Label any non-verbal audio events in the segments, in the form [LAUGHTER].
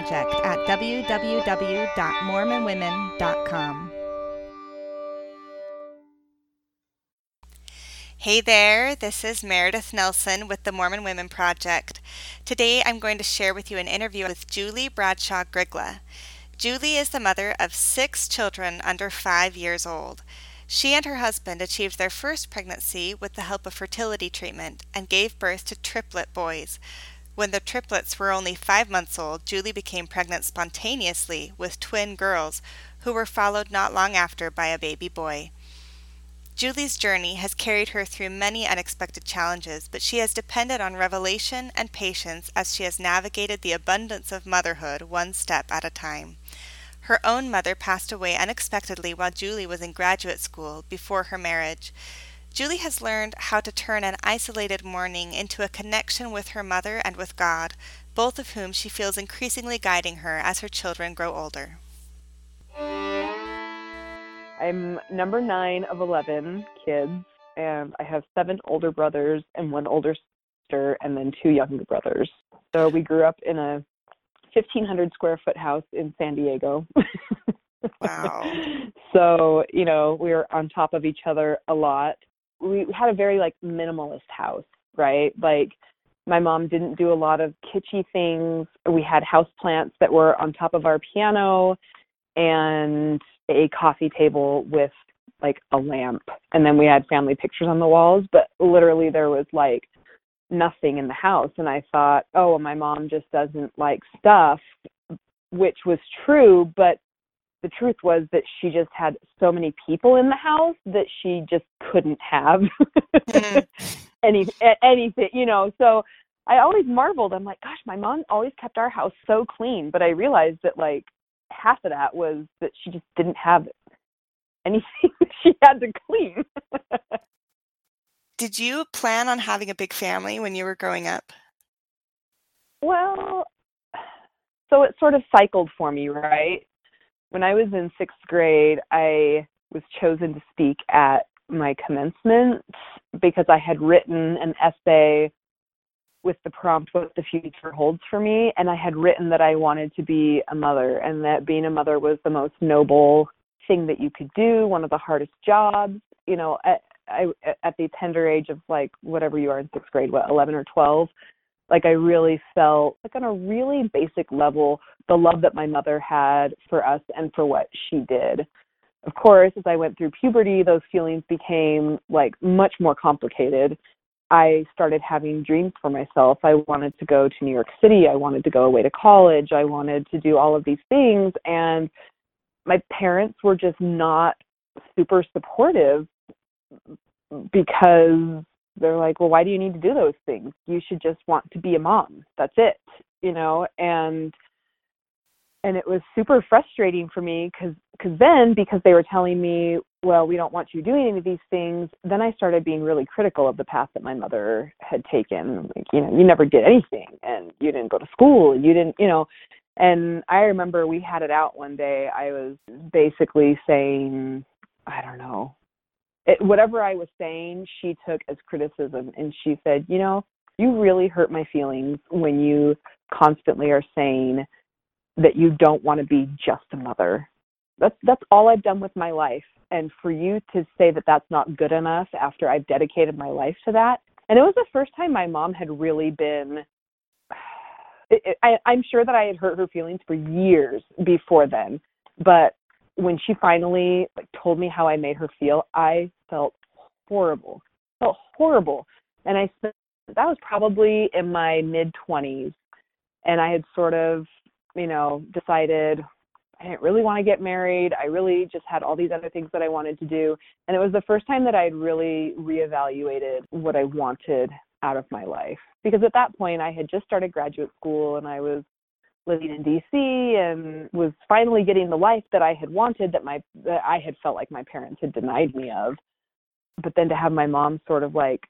Project at www.mormonwomen.com. Hey there, this is Meredith Nelson with the Mormon Women Project. Today I'm going to share with you an interview with Julie Bradshaw Grygla. Julie is the mother of six children under five years old. She and her husband achieved their first pregnancy with the help of fertility treatment and gave birth to triplet boys. When the triplets were only five months old, Julie became pregnant spontaneously with twin girls, who were followed not long after by a baby boy. Julie's journey has carried her through many unexpected challenges, but she has depended on revelation and patience as she has navigated the abundance of motherhood one step at a time. Her own mother passed away unexpectedly while Julie was in graduate school before her marriage. Julie has learned how to turn an isolated mourning into a connection with her mother and with God, both of whom she feels increasingly guiding her as her children grow older. I'm number nine of 11 kids, and I have seven older brothers and one older sister, and then two younger brothers. So we grew up in a 1,500 square foot house in San Diego. [LAUGHS] Wow. so, you know, we were on top of each other a lot. We had a very like minimalist house, right? Like my mom didn't do a lot of kitschy things. We had house plants that were on top of our piano and a coffee table with like a lamp. And then we had family pictures on the walls, but literally there was like nothing in the house and i thought oh my mom just doesn't like stuff which was true but the truth was that she just had so many people in the house that she just couldn't have mm. [LAUGHS] any anything you know so i always marveled i'm like gosh my mom always kept our house so clean but i realized that like half of that was that she just didn't have anything [LAUGHS] she had to clean did you plan on having a big family when you were growing up? Well, so it sort of cycled for me, right? When I was in sixth grade, I was chosen to speak at my commencement because I had written an essay with the prompt what the future holds for me and I had written that I wanted to be a mother and that being a mother was the most noble thing that you could do, one of the hardest jobs. You know, I at the tender age of like whatever you are in sixth grade, what eleven or twelve, like I really felt like on a really basic level the love that my mother had for us and for what she did. Of course, as I went through puberty, those feelings became like much more complicated. I started having dreams for myself. I wanted to go to New York City. I wanted to go away to college. I wanted to do all of these things. And my parents were just not super supportive because they're like, well, why do you need to do those things? You should just want to be a mom. That's it, you know. And and it was super frustrating for me because because then because they were telling me, well, we don't want you doing any of these things. Then I started being really critical of the path that my mother had taken. Like, you know, you never did anything, and you didn't go to school, and you didn't, you know. And I remember we had it out one day. I was basically saying, I don't know, it, whatever I was saying, she took as criticism, and she said, "You know, you really hurt my feelings when you constantly are saying that you don't want to be just a mother. That's that's all I've done with my life, and for you to say that that's not good enough after I've dedicated my life to that." And it was the first time my mom had really been. [SIGHS] It, it, I, I'm sure that I had hurt her feelings for years before then, but when she finally like told me how I made her feel, I felt horrible. Felt horrible. And I spent that was probably in my mid 20s and I had sort of, you know, decided I didn't really want to get married. I really just had all these other things that I wanted to do. And it was the first time that I had really reevaluated what I wanted out of my life. Because at that point, I had just started graduate school and I was living in DC and was finally getting the life that I had wanted that my that I had felt like my parents had denied me of. But then to have my mom sort of like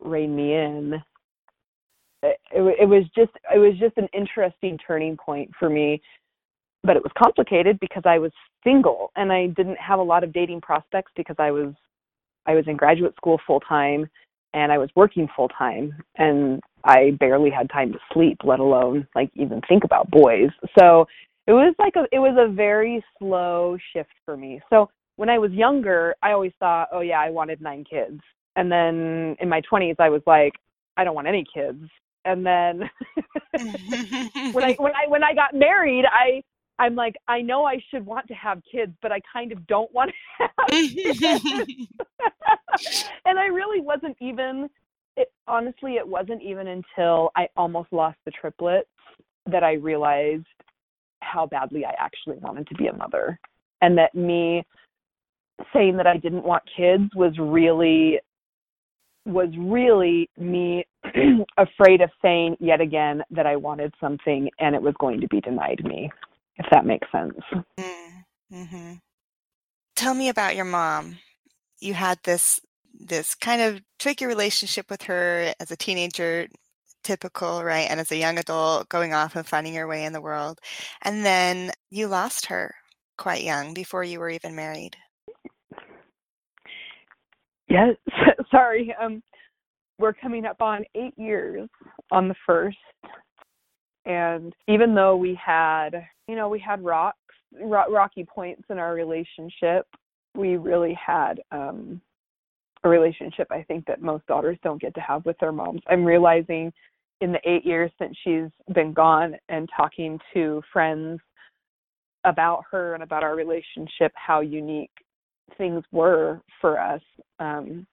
rein me in it, it was just it was just an interesting turning point for me but it was complicated because I was single and I didn't have a lot of dating prospects because I was I was in graduate school full time and I was working full time and I barely had time to sleep, let alone like even think about boys. So it was like a it was a very slow shift for me. So when I was younger, I always thought, oh yeah, I wanted nine kids. And then in my 20s, I was like, I don't want any kids. And then [LAUGHS] when I when I when I got married, I I'm like, I know I should want to have kids, but I kind of don't want to have kids. [LAUGHS] [LAUGHS] and I really wasn't even it honestly it wasn't even until I almost lost the triplets that I realized how badly I actually wanted to be a mother. And that me saying that I didn't want kids was really was really me [CLEARS THROAT] afraid of saying yet again that I wanted something and it was going to be denied me, if that makes sense. Mm-hmm. Tell me about your mom. You had this this kind of tricky relationship with her as a teenager, typical, right? And as a young adult, going off and finding your way in the world. And then you lost her quite young before you were even married. Yes, [LAUGHS] sorry. Um, we're coming up on eight years on the first, and even though we had, you know, we had rocks, rocky points in our relationship, we really had um, a relationship. I think that most daughters don't get to have with their moms. I'm realizing in the eight years since she's been gone and talking to friends about her and about our relationship, how unique things were for us. Um,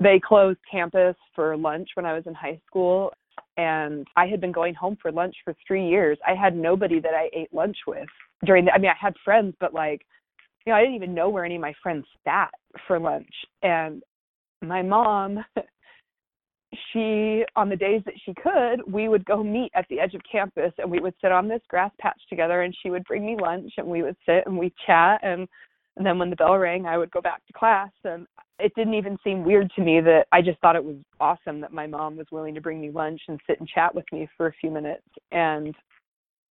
they closed campus for lunch when I was in high school, and I had been going home for lunch for three years. I had nobody that I ate lunch with during the. I mean, I had friends, but like, you know, I didn't even know where any of my friends sat for lunch. And my mom, [LAUGHS] she on the days that she could, we would go meet at the edge of campus, and we would sit on this grass patch together, and she would bring me lunch, and we would sit and we'd chat and and then when the bell rang, I would go back to class. And it didn't even seem weird to me that I just thought it was awesome that my mom was willing to bring me lunch and sit and chat with me for a few minutes. And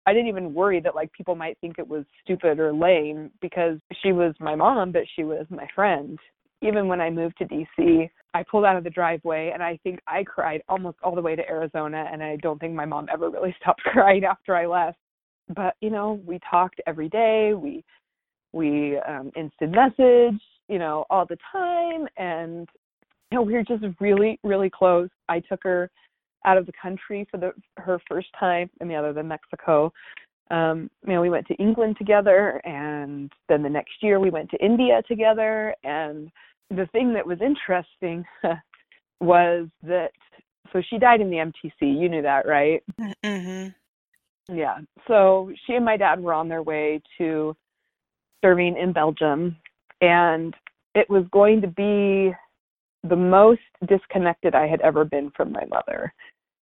I didn't even worry that like people might think it was stupid or lame because she was my mom, but she was my friend. Even when I moved to DC, I pulled out of the driveway and I think I cried almost all the way to Arizona. And I don't think my mom ever really [LAUGHS] stopped crying after I left. But, you know, we talked every day. We we um, instant message, you know, all the time, and you know, we were just really, really close. I took her out of the country for the her first time. I mean, other than Mexico. Um, you know, we went to England together, and then the next year we went to India together. And the thing that was interesting [LAUGHS] was that so she died in the MTC. You knew that, right? Mm-hmm. Yeah. So she and my dad were on their way to serving in Belgium, and it was going to be the most disconnected I had ever been from my mother.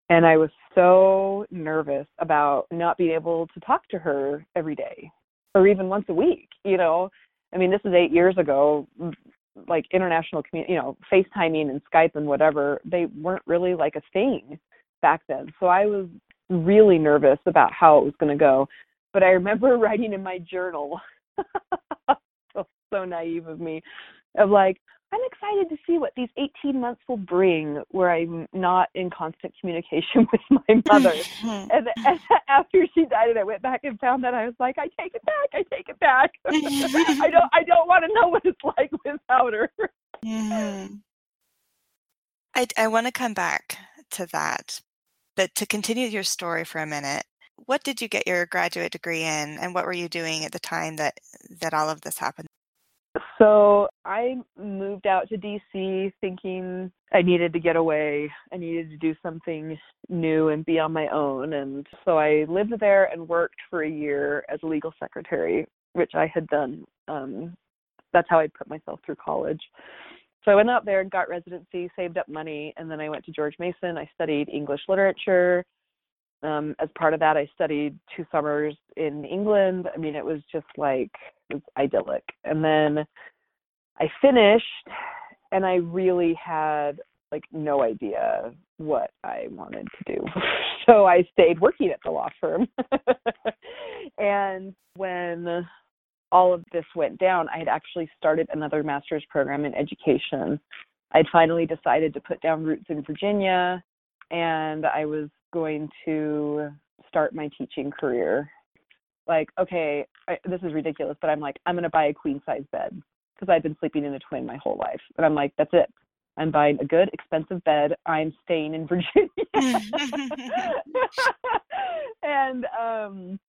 And I was so nervous about not being able to talk to her every day or even once a week, you know. I mean, this is 8 years ago like international community, you know, FaceTiming and Skype and whatever, they weren't really like a thing back then. So I was really nervous about how it was going to go. But I remember [LAUGHS] writing in my journal [LAUGHS] so, so naive of me of like i'm excited to see what these 18 months will bring where i'm not in constant communication [LAUGHS] with my mother. And, and after she died and i went back and found that i was like i take it back i take it back. [LAUGHS] I don't i don't want to know what it's like without her. Mm-hmm. i i want to come back to that but to continue your story for a minute what did you get your graduate degree in and what were you doing at the time that that all of this happened so i moved out to dc thinking i needed to get away i needed to do something new and be on my own and so i lived there and worked for a year as a legal secretary which i had done um that's how i put myself through college so I went out there and got residency, saved up money, and then I went to George Mason. I studied English literature, um, as part of that, I studied two summers in England. I mean, it was just like was idyllic. And then I finished, and I really had like no idea what I wanted to do. [LAUGHS] so I stayed working at the law firm. [LAUGHS] and when all of this went down, I had actually started another master's program in education. I'd finally decided to put down roots in Virginia and I was going to start my teaching career. Like, okay, I, this is ridiculous, but I'm like, I'm going to buy a queen size bed because I've been sleeping in a twin my whole life. And I'm like, that's it. I'm buying a good, expensive bed. I'm staying in [LAUGHS] Virginia. [LAUGHS] and um,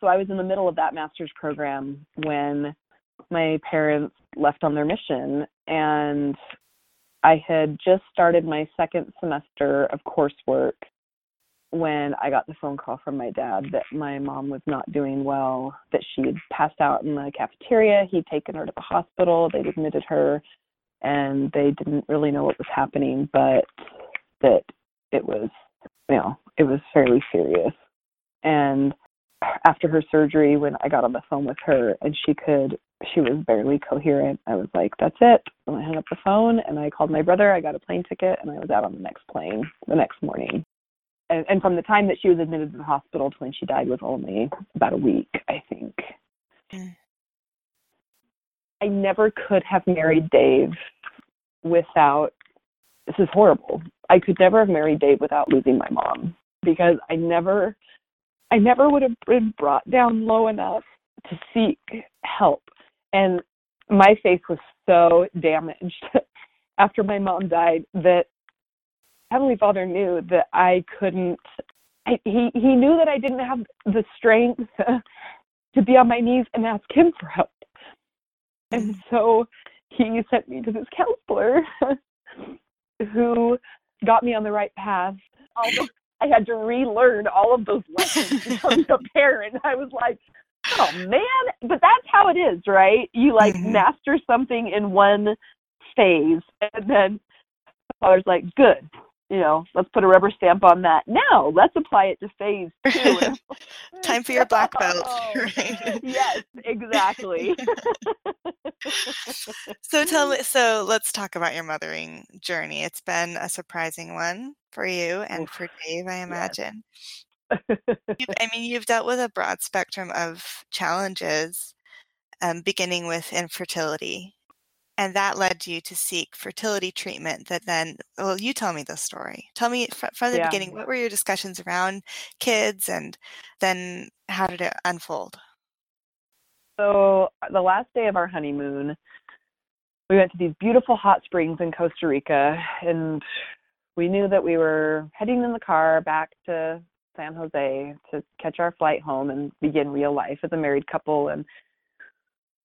so I was in the middle of that master's program when my parents left on their mission. And I had just started my second semester of coursework when I got the phone call from my dad that my mom was not doing well, that she had passed out in the cafeteria. He'd taken her to the hospital. They'd admitted her and they didn't really know what was happening, but that it was, you know, it was fairly serious. And after her surgery, when I got on the phone with her and she could, she was barely coherent, I was like, that's it. And I hung up the phone and I called my brother. I got a plane ticket and I was out on the next plane the next morning. And, and from the time that she was admitted to the hospital to when she died was only about a week, I think. Mm. I never could have married Dave without this is horrible. I could never have married Dave without losing my mom because I never I never would have been brought down low enough to seek help. And my faith was so damaged [LAUGHS] after my mom died that Heavenly Father knew that I couldn't I, he he knew that I didn't have the strength [LAUGHS] to be on my knees and ask him for help. And mm-hmm. so he sent me to this counselor [LAUGHS] who got me on the right path. Although I had to relearn all of those lessons [LAUGHS] becoming a parent. I was like, oh man, but that's how it is, right? You like mm-hmm. master something in one phase, and then father's like, good, you know, let's put a rubber stamp on that. Now let's apply it to phase [LAUGHS] two. [LAUGHS] [LAUGHS] Time for your black belt. right? Yes, exactly. so tell me so let's talk about your mothering journey. It's been a surprising one for you and for Dave, I imagine. Yes. I mean, you've dealt with a broad spectrum of challenges, um, beginning with infertility and that led you to seek fertility treatment that then well you tell me the story tell me from, from the yeah. beginning what were your discussions around kids and then how did it unfold so uh, the last day of our honeymoon we went to these beautiful hot springs in costa rica and we knew that we were heading in the car back to san jose to catch our flight home and begin real life as a married couple and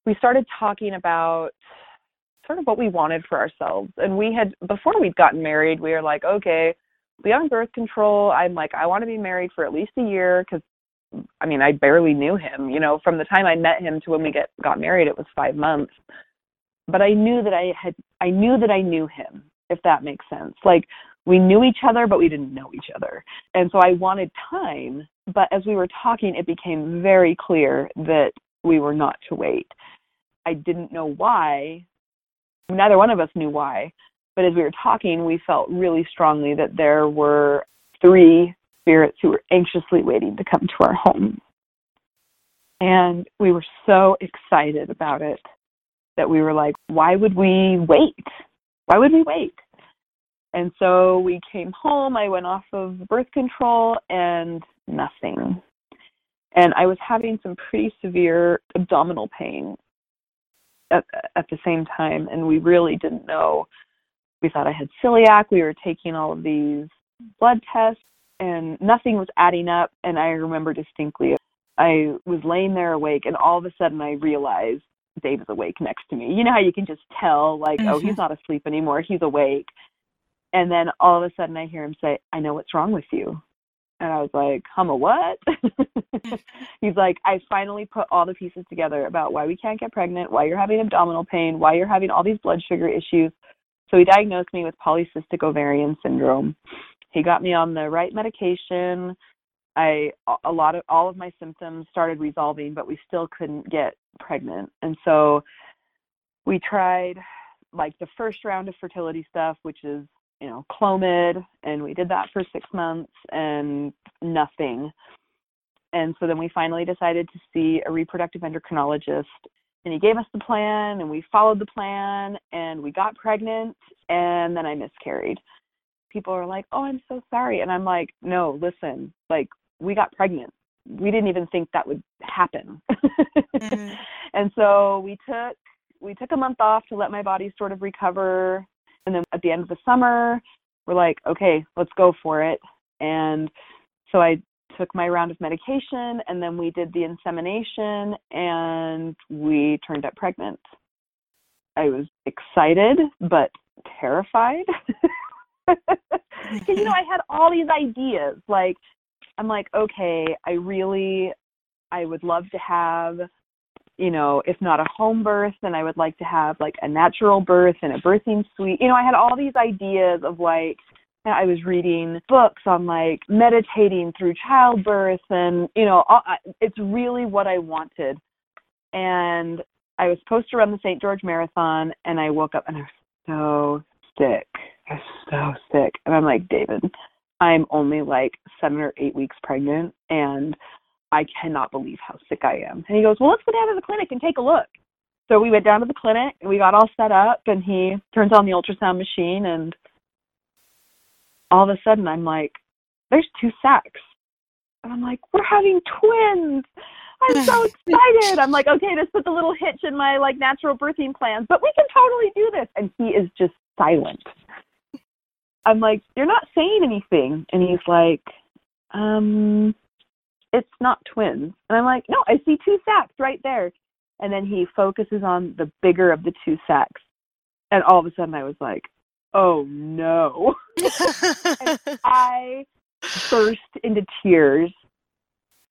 we started talking about sort of what we wanted for ourselves. And we had before we'd gotten married, we were like, okay, be on birth control. I'm like, I want to be married for at least a year because I mean, I barely knew him. You know, from the time I met him to when we get got married, it was five months. But I knew that I had, I knew that I knew him, if that makes sense. Like we knew each other, but we didn't know each other. And so I wanted time. But as we were talking, it became very clear that we were not to wait. I didn't know why, neither one of us knew why. But as we were talking, we felt really strongly that there were three spirits who were anxiously waiting to come to our home. And we were so excited about it that we were like, why would we wait? Why would we wait? And so we came home. I went off of birth control and nothing. And I was having some pretty severe abdominal pain at, at the same time, and we really didn't know. We thought I had celiac. We were taking all of these blood tests, and nothing was adding up. And I remember distinctly, I was laying there awake, and all of a sudden I realized Dave is awake next to me. You know how you can just tell, like, mm-hmm. oh, he's mm-hmm. not asleep anymore. He's awake. And then all of a sudden I hear him say, I know what's wrong with you. And I was like, hum a what? [LAUGHS] He's like, I finally put all the pieces together about why we can't get pregnant, why you're having abdominal pain, why you're having all these blood sugar issues. So he diagnosed me with polycystic ovarian syndrome. He got me on the right medication. I a lot of all of my symptoms started resolving, but we still couldn't get pregnant. And so we tried like the first round of fertility stuff, which is you know, Clomid, and we did that for six months and nothing. And so then we finally decided to see a reproductive endocrinologist. And he gave us the plan, and we followed the plan, and we got pregnant, and then I miscarried. people are like, "Oh, I'm so sorry," and I'm like, "No, listen, like we got pregnant. We didn't even think that would happen." mm-hmm. [LAUGHS] And so we took we took a month off to let my body sort of recover, and then at the end of the summer, we're like, "Okay, let's go for it." And so I took my round of medication and then we did the insemination and we turned up pregnant. I was excited but terrified. [LAUGHS] Because, you know, I had all these ideas. Like, I'm like, okay, I really, I would love to have, you know, if not a home birth, then I would like to have like a natural birth and a birthing suite. You know, I had all these ideas of like, I was reading books on like meditating through childbirth and you know it's really what I wanted. And I was supposed to run the St. George Marathon and I woke up and I was so sick. I was so sick. And I'm like, David, I'm only like 7 or 8 weeks pregnant and I cannot believe how sick I am. And he goes, "Well, let's go down to the clinic and take a look." So we went down to the clinic and we got all set up and he turns on the ultrasound machine and all of a sudden I'm like, there's two sacs. And I'm like, we're having twins. I'm so [LAUGHS] excited. I'm like, okay, this puts a little hitch in my like natural birthing plans, but we can totally do this. And he is just silent. I'm like, you're not saying anything. And he's like, um, it's not twins. And I'm like, no, I see two sacs right there. And then he focuses on the bigger of the two sacs. And all of a sudden I was like, oh no. [LAUGHS] I burst into tears.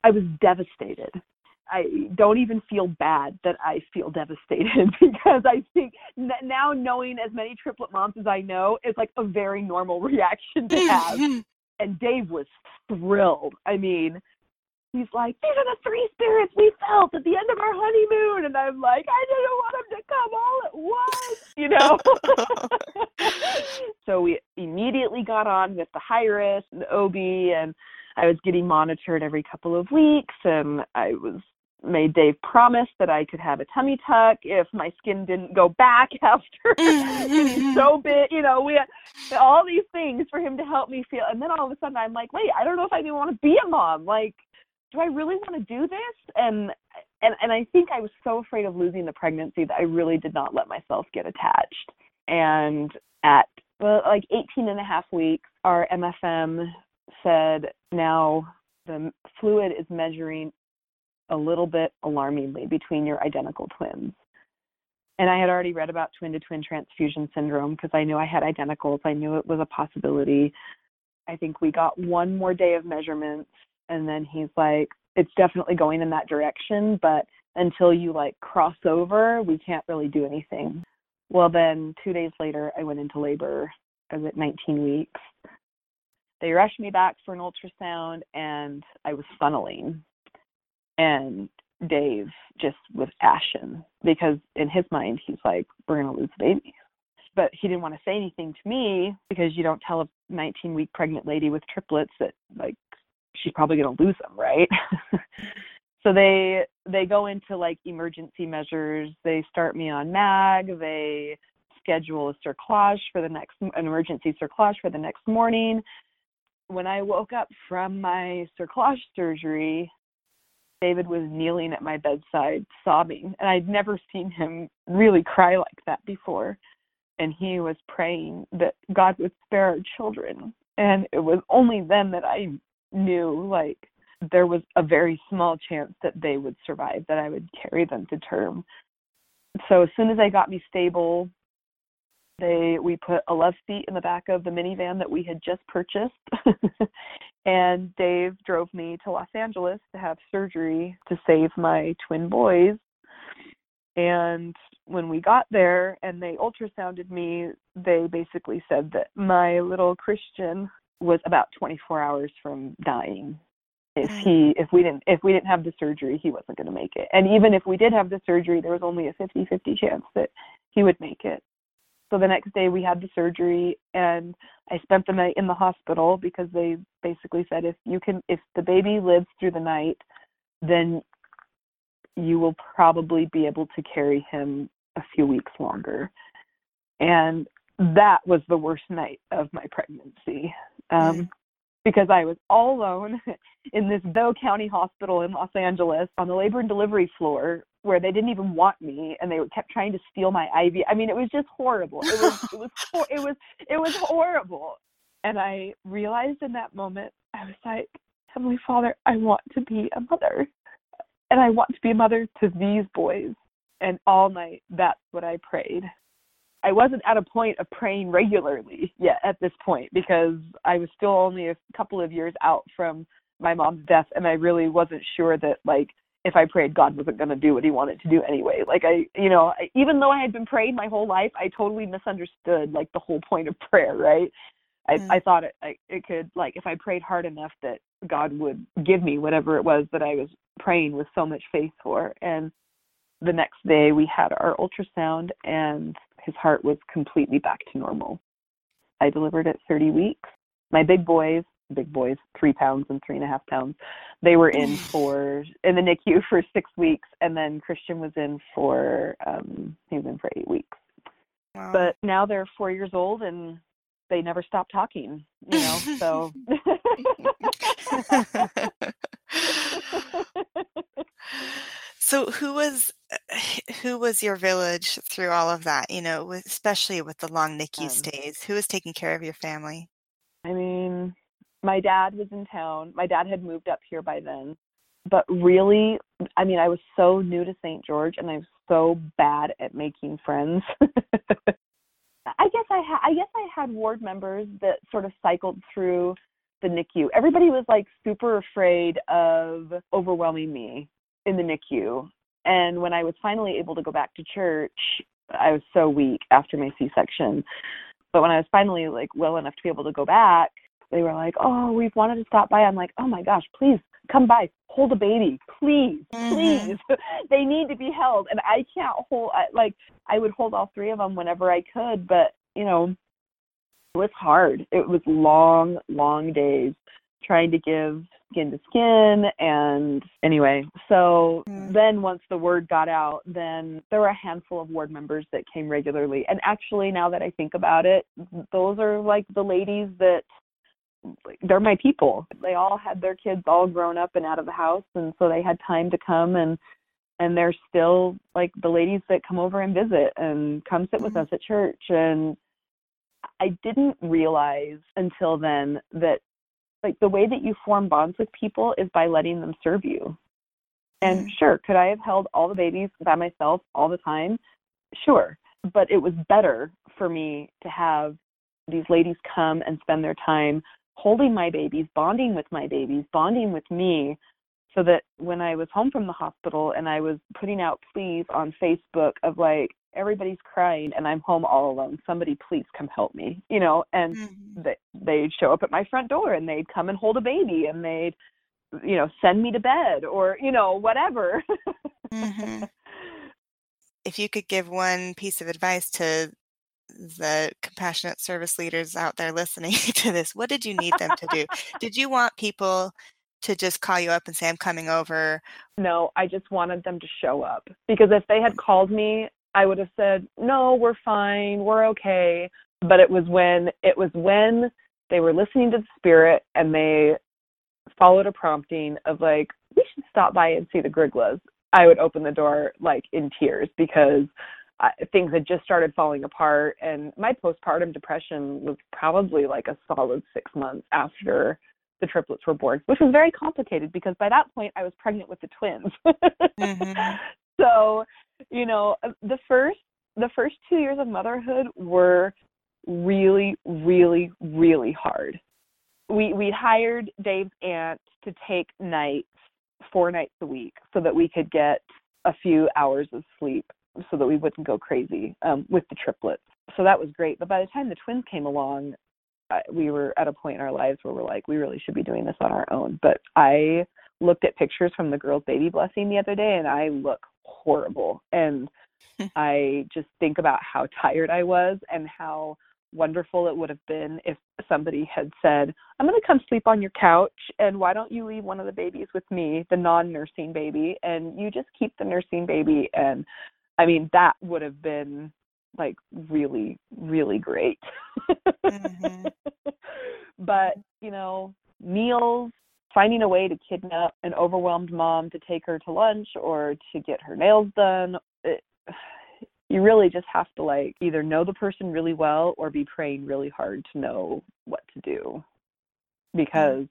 I was devastated. I don't even feel bad that I feel devastated [LAUGHS] because I think now knowing as many triplet moms as I know is like a very normal [LAUGHS] reaction to have. and Dave was thrilled. I mean, he's like, these are the three spirits we felt at the end of our honeymoon. And I'm like, I didn't want them to come all at once, you know? [LAUGHS] so we immediately got on with the high the OB, and I was getting monitored every couple of weeks. And I was made Dave promise that I could have a tummy tuck if my skin didn't go back [LAUGHS] after getting mm-hmm. so big. You know, we had all these things for him to help me feel. And then all of a sudden, I'm like, wait, I don't know if I even want to be a mom. Like, do I really want to do this? And and and I think I was so afraid of losing the pregnancy that I really did not let myself get attached. And at well, like 18 and a half weeks, our MFM said now the fluid is measuring a little bit alarmingly between your identical twins. And I had already read about twin to twin transfusion syndrome because I knew I had identicals. I knew it was a possibility. I think we got one more day of measurements and then he's like it's definitely going in that direction but until you like cross over we can't really do anything. Well then two days later i went into labor. I was at 19 weeks. They rushed me back for an ultrasound and i was funneling. And dave just was ashen because in his mind he's like we're going to lose the baby. But he didn't want to say anything to me because you don't tell a 19 week pregnant lady with triplets that like she's probably going to lose them, right? [LAUGHS] so they they go into like emergency measures. They start me on mag. They schedule a cerclage for the next an emergency cerclage for the next morning. When I woke up from my cerclage surgery, David was kneeling at my bedside sobbing, and I'd never seen him really cry like that before. And he was praying that God would spare our children. And it was only then that I knew like there was a very small chance that they would survive, that I would carry them to term. So as soon as they got me stable, they we put a love seat in the back of the minivan that we had just purchased. [LAUGHS] and Dave drove me to Los Angeles to have surgery to save my twin boys. And when we got there and they ultrasounded me, they basically said that my little Christian was about 24 hours from dying. If he if we didn't if we didn't have the surgery he wasn't going to make it. And even if we did have the surgery there was only a 50-50 chance that he would make it. So the next day we had the surgery and i spent the night in the hospital because they basically said if you can if the baby lives through the night then you will probably be able to carry him a few weeks longer. And that was the worst night of my pregnancy. Um. Because I was all alone [LAUGHS] in this Bow County hospital in Los Angeles on the labor and delivery floor where they didn't even want me and they kept trying to steal my IV. I mean, it was just horrible. It was it was it was it was horrible. And I realized in that moment, I was like, Heavenly Father, I want to be a mother. And I want to be a mother to these boys. And all night, that's what I prayed. I wasn't at a point of praying regularly yet at this point because I was still only a couple of years out from my mom's death and I really wasn't sure that like if I prayed God wasn't going to do what he wanted to do anyway. Like I you know, even though I had been praying my whole life, I totally misunderstood like the whole point of [LAUGHS] prayer, right? I mm. I thought it I, it could like if I prayed hard enough that God would give me whatever it was that I was praying with so much faith for and the next day we had our ultrasound and his heart was completely back to normal. I delivered at 30 weeks. My big boys, big boys, three pounds and three and a half pounds, they were in for in the NICU [LAUGHS] for six weeks, and then Christian was in for um he was in for eight weeks. Wow. But now they're four years old and they never stop talking, you know. So [LAUGHS] So who was who was your village through all of that? You know, with, especially with the long NICU um, stays. Who was taking care of your family? I mean, my dad was in town. My dad had moved up here by then. But really, I mean, I was so new to St. George and I was so bad at making friends. [LAUGHS] I guess I had I guess I had ward members that sort of cycled through the NICU. Everybody was like super afraid of overwhelming me in the NICU. And when I was finally able to go back to church, I was so weak after my C section. But when I was finally like well enough to be able to go back, they were like, "Oh, we've wanted to stop by." I'm like, "Oh my gosh, please come by, hold a baby, please, mm-hmm. please." [LAUGHS] they need to be held, and I can't hold. I, like I would hold all three of them whenever I could, but you know, it was hard. It was long, long days trying to give skin to skin and anyway so mm. then once the word got out then there were a handful of ward members that came regularly and actually now that i think about it those are like the ladies that they're my people they all had their kids all grown up and out of the house and so they had time to come and and they're still like the ladies that come over and visit and come sit with mm. us at church and I didn't realize until then that like the way that you form bonds with people is by letting them serve you. And mm-hmm. sure, could I have held all the babies by myself all the time? Sure. But it was better for me to have these ladies come and spend their time holding my babies, bonding with my babies, bonding with me, so that when I was home from the hospital and I was putting out pleas on Facebook of like, everybody's crying and I'm home all alone. Somebody please come help me, you know, and mm-hmm. they they'd show up at my front door and they'd come and hold a baby and they'd you know, send me to bed or, you know, whatever. mm-hmm. [LAUGHS] If you could give one piece of advice to the compassionate service leaders out there listening [LAUGHS] to this, what did you need them to do? did you want people to just call you up and say, I'm coming over? No, I just wanted them to show up because if they had called me I would have said, "No, we're fine. We're okay." But it was when it was when they were listening to the spirit and they followed a prompting of like, "We should stop by and see the Gryglas." I would open the door like in tears because I, things had just started falling apart and my postpartum depression was probably like a solid 6 months after the triplets were born, which was very complicated because by that point I was pregnant with the twins. mm-hmm. [LAUGHS] So you know, the first the first two years of motherhood were really, really, really hard. We we hired Dave's aunt to take nights, four nights a week, so that we could get a few hours of sleep, so that we wouldn't go crazy um, with the triplets. So that was great. But by the time the twins came along, we were at a point in our lives where we're like, we really should be doing this on our own. But I looked at pictures from the girls' baby blessing the other day, and I look horrible. And [LAUGHS] I just think about how tired I was and how wonderful it would have been if somebody had said, I'm going to come sleep on your couch, and why don't you leave one of the babies with me, the non nursing baby, and you just keep the nursing baby. And I mean, that would have been like really, really great. mm-hmm. [LAUGHS] but, you know, meals, finding a way to kidnap an overwhelmed mom to take her to lunch or to get her nails done. It, [SIGHS] you really just have to like either know the person really well or be praying really hard to know what to do because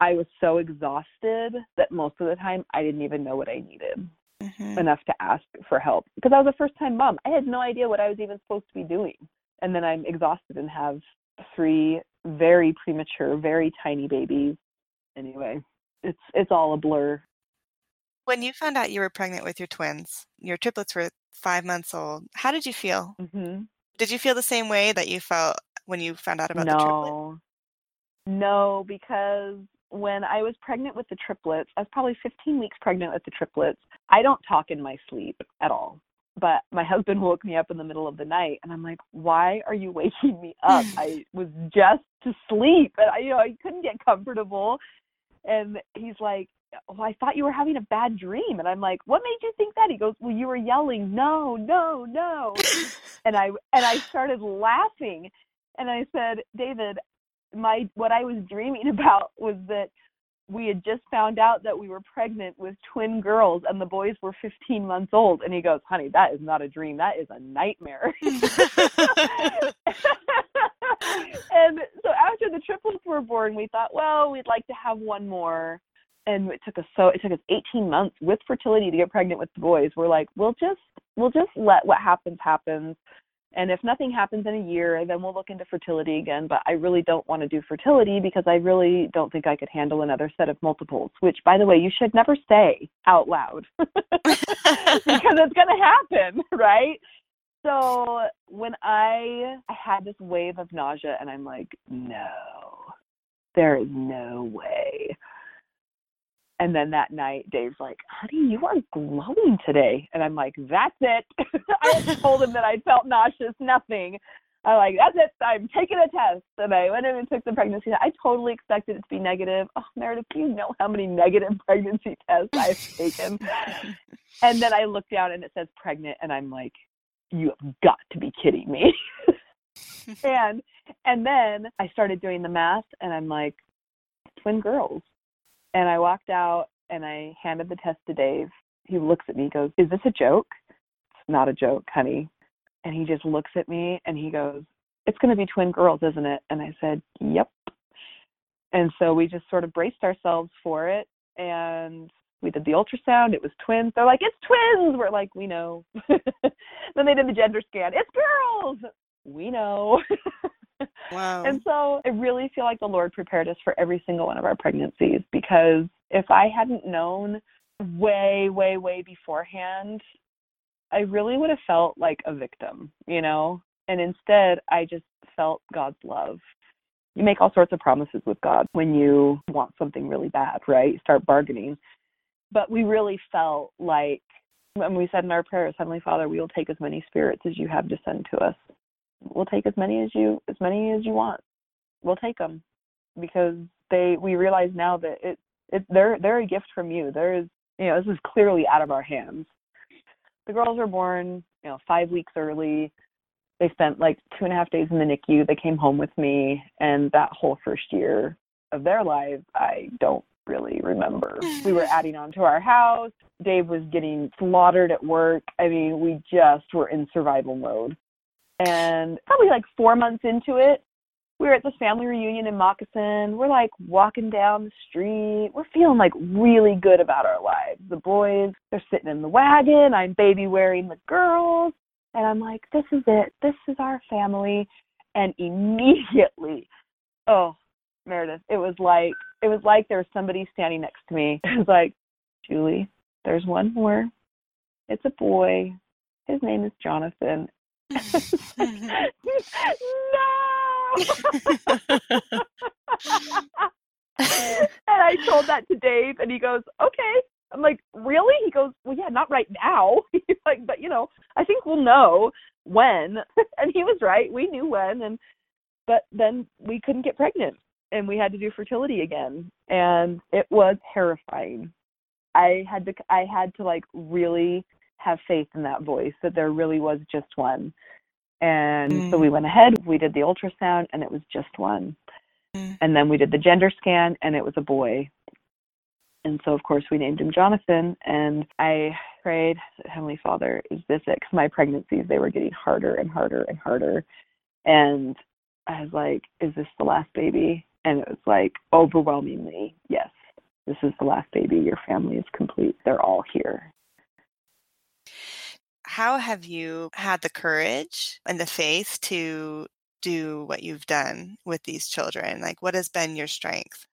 I was so exhausted that most of the time I didn't even know what I needed mm-hmm. enough to ask for help because I was a first time mom. I had no idea what I was even supposed to be doing. And then I'm exhausted and have three very premature, very tiny babies. Anyway, it's it's all a blur. When you found out you were pregnant with your twins, your triplets were five months old. How did you feel? Mm-hmm. Did you feel the same way that you felt when you found out about no. the triplets? No, because when I was pregnant with the triplets, I was probably 15 weeks pregnant with the triplets. I don't talk in my sleep at all. But my husband [LAUGHS] woke me up in the middle of the night and I'm like, "Why are you [LAUGHS] waking me up? I [LAUGHS] was just to sleep." And I you know, I couldn't get comfortable. And he's like, "Oh, I thought you were having a bad dream." And I'm like, "What made you think that?" He goes, "Well, you were yelling, "No, no, no." and I and I started laughing. And I said, "David, my what I was dreaming about was that we had just found out that we were pregnant with twin girls and the boys were 15 months old. And he goes honey that is not a dream. That is a nightmare. [LAUGHS] [LAUGHS] And so after the triplets were born we thought well we'd like to have one more. And it took us so it took us 18 months with fertility to get pregnant with the boys. We're like we'll just we'll just let what happens happen and if nothing happens in a year, then we'll look into fertility again. But I really don't want to do fertility because I really don't think I could handle another set of multiples, which, by the way, you should never say out loud [LAUGHS] because it's going to happen, [LAUGHS] right? So when I, I had this wave of nausea, and I'm like, no, there is no way. And then that night, Dave's like, honey, you are glowing today. And I'm like, that's it. [LAUGHS] I told him that I felt nauseous, nothing. I'm like, that's it. I'm taking a test. And I went in and took the pregnancy test. I totally expected it to be negative. Oh, Meredith, you know how many negative [LAUGHS] pregnancy tests I've taken. [LAUGHS] and then I look down and it says pregnant. And I'm like, you have got to be kidding me. and and then I started doing the math and I'm like, twin girls. And I walked out and I handed the test to Dave. He looks at me, goes, Is this a joke? It's not a joke, honey. And he just looks at me and he goes, It's going to be twin girls, isn't it? And I said, Yep. And so we just sort of braced ourselves for it. And we did the ultrasound. It was twins. They're like, It's twins. We're like, We know. [LAUGHS] then they did the gender scan. It's girls. We know. [LAUGHS] Wow. And so I really feel like the Lord prepared us for every single one of our pregnancies because if I hadn't known way, way, way beforehand, I really would have felt like a victim, you know? And instead, I just felt God's love. You make all sorts of promises with God when you want something really bad, right? start bargaining. But we really felt like when we said in our prayers, Heavenly Father, we will take as many spirits as you have to send to us we'll take as many as you as many as you want. We'll take them because they we realize now that it it they're they're a gift from you. There is you know this is clearly out of our hands. The girls were born you know five weeks early. They spent like two and a half days in the NICU. They came home with me, and that whole first year of their lives, I don't really remember. We were adding on to our house. Dave was getting slaughtered at work. I mean, we just were in survival mode. And probably like four months into it, we were at this family reunion in Moccasin. We're like walking down the street. We're feeling like really good about our lives. The boys, they're sitting in the wagon. I'm baby wearing the girls. And I'm like, this is it. This is our family. And immediately, oh, Meredith, it was like it was like there was somebody standing next to me. [LAUGHS] It was like, Julie, there's one more. It's a boy. His name is Jonathan, no. [LAUGHS] and I told that to Dave, and he goes, "Okay." I'm like, "Really?" He goes, "Well, yeah, not right now." [LAUGHS] He's like, "But you know, I think we'll know when." [LAUGHS] and he was right. We knew when, and but then we couldn't get pregnant, and we had to do fertility again, and it was terrifying. I had to, I had to like really have faith in that voice that there really was just one And mm. so we went ahead, we did the ultrasound, and it was just one. Mm. And then we did the gender scan, and it was a boy. And so, of course, we named him Jonathan. And I prayed, Heavenly Father, is this it? Because my pregnancies, they were getting harder and harder and harder. And I was like, is this the last baby? And it was like, overwhelmingly, yes, this is the last baby. Your family is complete. They're all here. How have you had the courage and the faith to do what you've done with these children? Like, what has been your strength?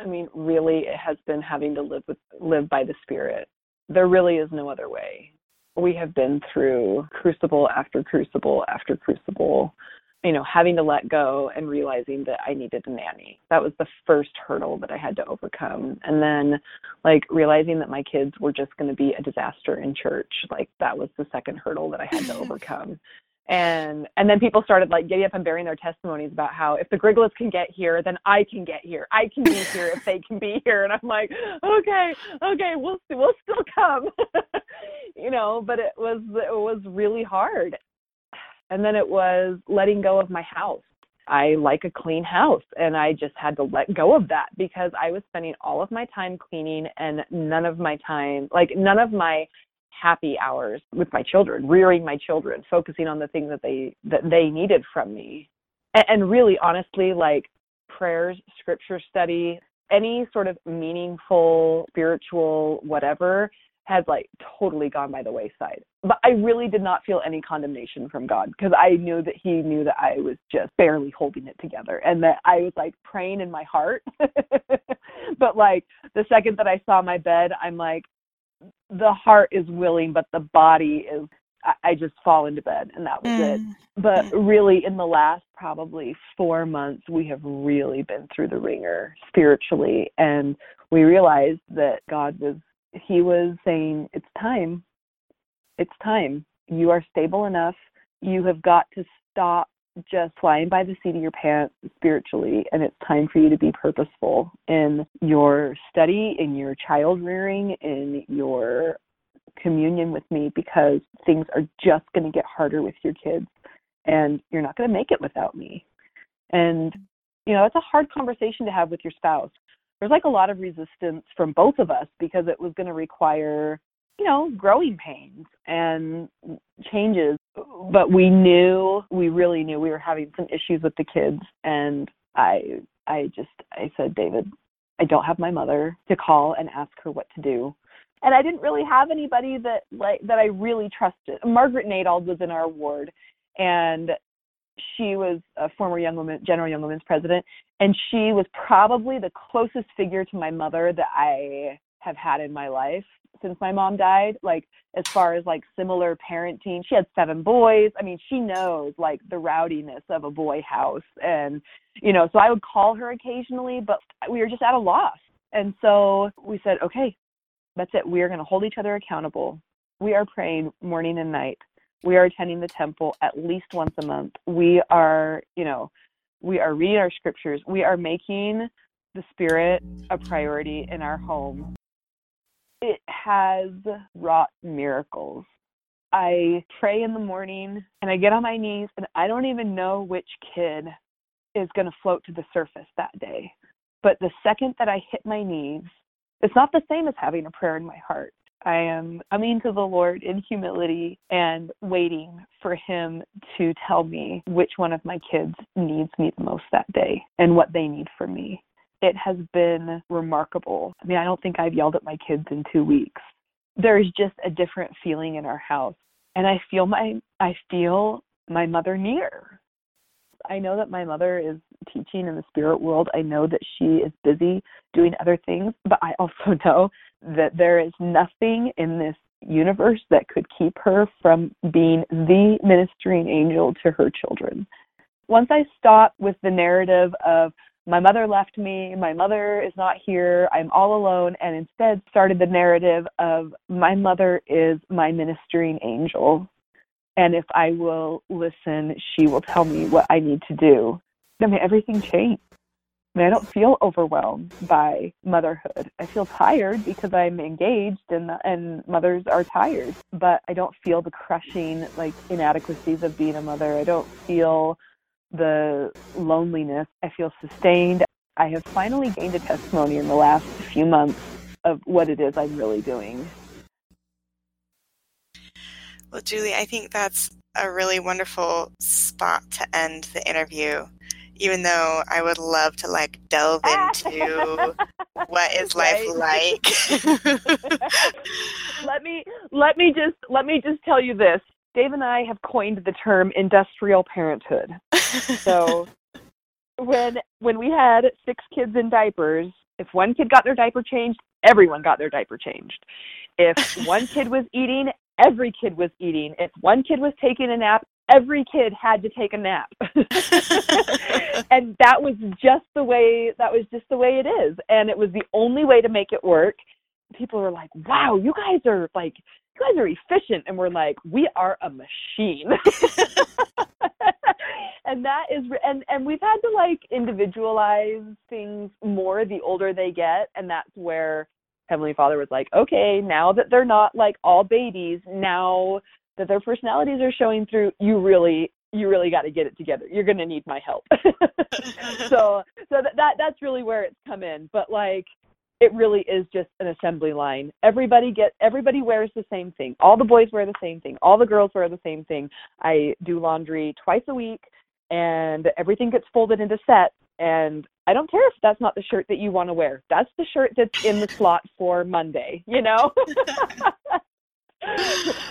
I mean, really, it has been having to live with live by the Spirit. There really is no other way. We have been through crucible after crucible after crucible. You know, having to let go and realizing that I needed a nanny. That was the first hurdle that I had to overcome. And then, like, realizing that my kids were just going to be a disaster in church. Like, that was the second hurdle that I had to [LAUGHS] overcome and and then people started like getting up and bearing their testimonies about how if the Gryglas can get here, then I can get here. I can be here if they can be here. And I'm like, okay, okay, we'll we'll still come, [LAUGHS] you know. But it was it was really hard. And then it was letting go of my house. I like a clean house, and I just had to let go of that because I was spending all of my time cleaning and none of my time, like none of my happy hours with my children, rearing my children, focusing on the things that they that they needed from me. And, and really honestly like prayers, scripture study, any sort of meaningful spiritual whatever has like totally gone by the wayside. But I really did not feel any condemnation from God because I knew that He knew that I was just barely holding it together and that I was like praying in my heart. [LAUGHS] but like the second that I saw my bed, I'm like, the heart is willing, but the body is. I, I just fall into bed, and that was mm. it. But really, in the last probably four months, we have really been through the wringer spiritually, and we realized that God was. He was saying, "It's time. It's time. You are stable enough. You have got to stop just flying by the seat of your pants spiritually and it's time for you to be purposeful in your study in your child rearing in your communion with me because things are just going to get harder with your kids and you're not going to make it without me and you know it's a hard conversation to have with your spouse there's like a lot of resistance from both of us because it was going to require you know, growing pains and changes. But we knew, we really knew we were having some issues with the kids. And I, I just, I said, David, I don't have my mother to call and ask her what to do. And I didn't really have anybody that like that I really trusted. Margaret Nadauld was in our ward, and she was a former young woman, general young women's president, and she was probably the closest figure to my mother that I have had in my life since my mom died. Like as far as like similar parenting she had seven boys. I mean she knows like the rowdiness of a boy house. And you know so i would call her occasionally but we were just at a loss. And so we said okay that's it. We are going to hold each other accountable. We are praying morning and night we are attending the temple at least once a month we are you know we are reading our scriptures we are making the spirit a priority in our home it has wrought miracles. I pray in the morning and I get on my knees, and I don't even know which kid is going to float to the surface that day. But the second that I hit my knees, it's not the same as having a prayer in my heart. I am coming to the Lord in humility and waiting for Him to tell me which one of my kids needs me the most that day and what they need from me it has been remarkable. I mean, I don't think I've yelled at my kids in two weeks. There's just a different feeling in our house. And I feel my I feel my mother near. I know that my mother is teaching in the spirit world. I know that she is busy doing other things, but I also [LAUGHS] know that there is nothing in this universe that could keep her from being the ministering angel to her children. Once I stop with the narrative of my mother left me, my mother is not here, I'm all alone, and instead started the narrative of my mother is my ministering angel. And if I will listen, she will tell me what I need to do. I mean, everything changed. I mean, I don't feel overwhelmed by motherhood. I feel tired because I'm engaged and and mothers are tired, but I don't feel the crushing like inadequacies of being a mother. I don't feel the loneliness. I feel sustained. I have finally gained a testimony in the last few months of what it is I'm really doing. Well, Julie, I think that's a really wonderful spot to end the interview even though I would love to like delve ah. into what [LAUGHS] is life like. [LAUGHS] let me let me just let me just tell you this. Dave and I have coined the term industrial parenthood. so [LAUGHS] when when we had six kids in diapers, if one kid got their diaper changed, everyone got their diaper changed. If one kid was eating, every kid was eating. If one kid was taking a nap, every kid had to take a nap. [LAUGHS] and that was just the way that was just the way it is. And it was the only way to make it work. People were like, Wow, you guys are like you guys are efficient and we're like, We are a machine. [LAUGHS] and that is and and we've had to like individualize things more the older they get and that's where heavenly father was like okay now that they're not like all babies now that their personalities are showing through, you really you really got to get it together. You're going to need my help. [LAUGHS] so so that, that that's really where it's come in. But like it really is just an assembly line. Everybody get everybody wears the same thing. All the boys wear the same thing. All the girls wear the same thing. I do laundry twice a week and everything gets folded into sets and I don't care if that's not the shirt that you want to wear. That's the shirt that's in the slot for Monday, you know? [LAUGHS]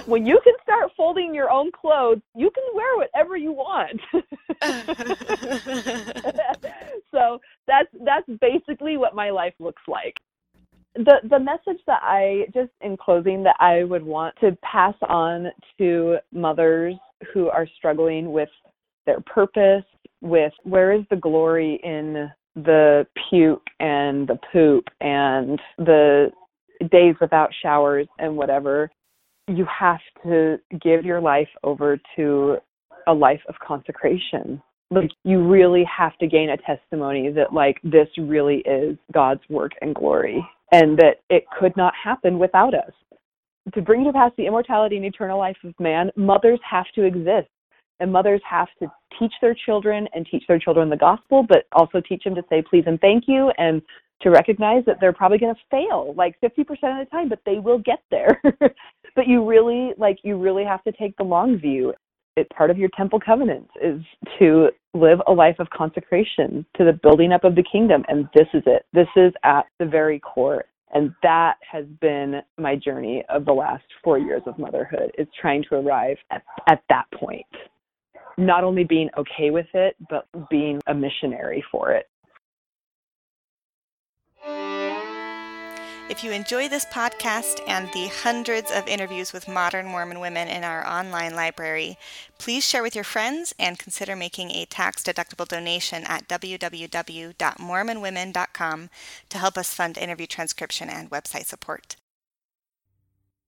when you can start folding your own clothes, you can wear whatever you want. [LAUGHS] so that's that's basically what my life looks like. The the message that I just in closing that I would want to pass on to mothers who are struggling with their purpose, with where is the glory in the puke and the poop and the days without showers and whatever you have to give your life over to a life of consecration. Like you really have to gain a testimony that like this really is God's work and glory and that it could not happen without us. To bring to pass the immortality and eternal life of man, mothers have to exist. And mothers have to teach their children and teach their children the gospel, but also teach them to say please and thank you and to recognize that they're probably going to fail like 50% of the time, but they will get there. [LAUGHS] but you really like you really have to take the long view. It part of your temple covenant is to live a life of consecration to the building up of the kingdom and this is it. This is at the very core and that has been my journey of the last four years of motherhood is trying to arrive at, at that point not only being okay with it but being a missionary for it If you enjoy this podcast and the hundreds of interviews with modern Mormon women in our online library, please share with your friends and consider making a tax deductible donation at www.mormonwomen.com to help us fund interview transcription and website support.